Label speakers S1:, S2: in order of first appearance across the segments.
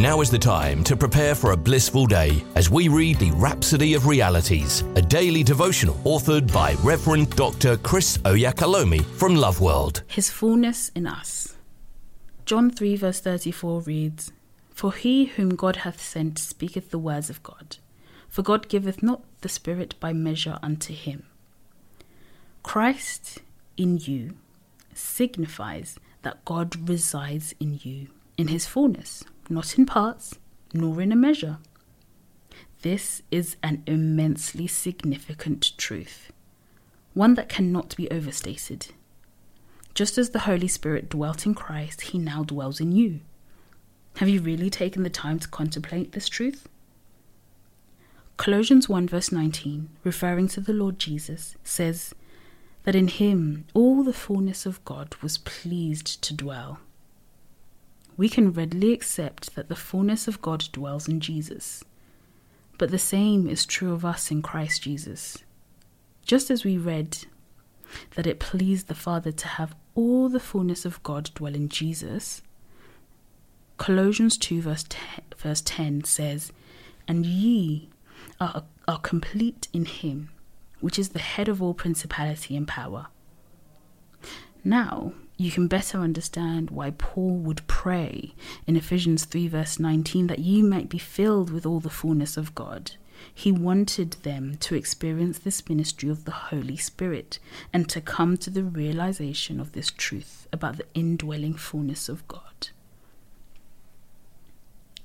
S1: Now is the time to prepare for a blissful day as we read the Rhapsody of Realities, a daily devotional authored by Reverend Dr. Chris Oyakhilome from Love World.
S2: His fullness in us. John 3, verse 34 reads, For he whom God hath sent speaketh the words of God, for God giveth not the Spirit by measure unto him. Christ in you signifies that God resides in you in his fullness, not in parts, nor in a measure. This is an immensely significant truth, one that cannot be overstated. Just as the Holy Spirit dwelt in Christ, he now dwells in you. Have you really taken the time to contemplate this truth? Colossians 1 verse 19, referring to the Lord Jesus, says that in him all the fullness of God was pleased to dwell. We can readily accept that the fullness of God dwells in Jesus, but the same is true of us in Christ Jesus. Just as we read that it pleased the Father to have all the fullness of God dwell in Jesus, Colossians 2 verse 10, verse 10 says, And ye are, are complete in him, which is the head of all principality and power. Now, you can better understand why Paul would pray in Ephesians 3, verse 19, that ye might be filled with all the fullness of God. He wanted them to experience this ministry of the Holy Spirit and to come to the realization of this truth about the indwelling fullness of God.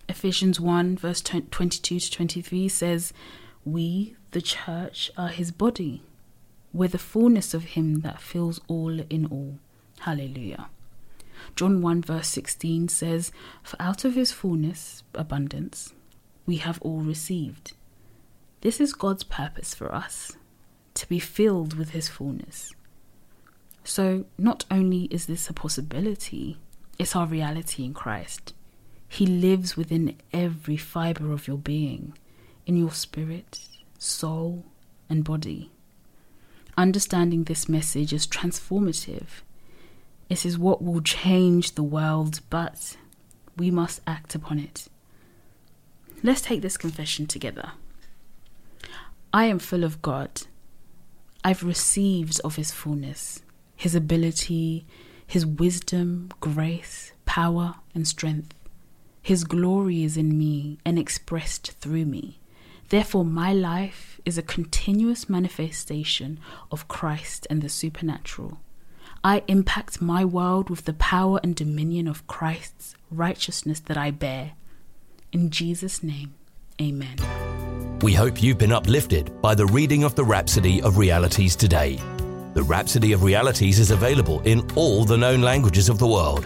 S2: Ephesians 1, verse 22 to 23 says, We, the church, are his body. We're the fullness of him that fills all in all. Hallelujah. John 1, verse 16 says, For out of his fullness, abundance, we have all received. This is God's purpose for us to be filled with his fullness. So, not only is this a possibility, it's our reality in Christ. He lives within every fiber of your being, in your spirit, soul, and body. Understanding this message is transformative. It is what will change the world, but we must act upon it. Let's take this confession together. I am full of God. I've received of His fullness, His ability, His wisdom, grace, power, and strength. His glory is in me and expressed through me. Therefore, my life is a continuous manifestation of Christ and the supernatural. I impact my world with the power and dominion of Christ's righteousness that I bear. In Jesus' name, amen.
S1: We hope you've been uplifted by the reading of the Rhapsody of Realities today. The Rhapsody of Realities is available in all the known languages of the world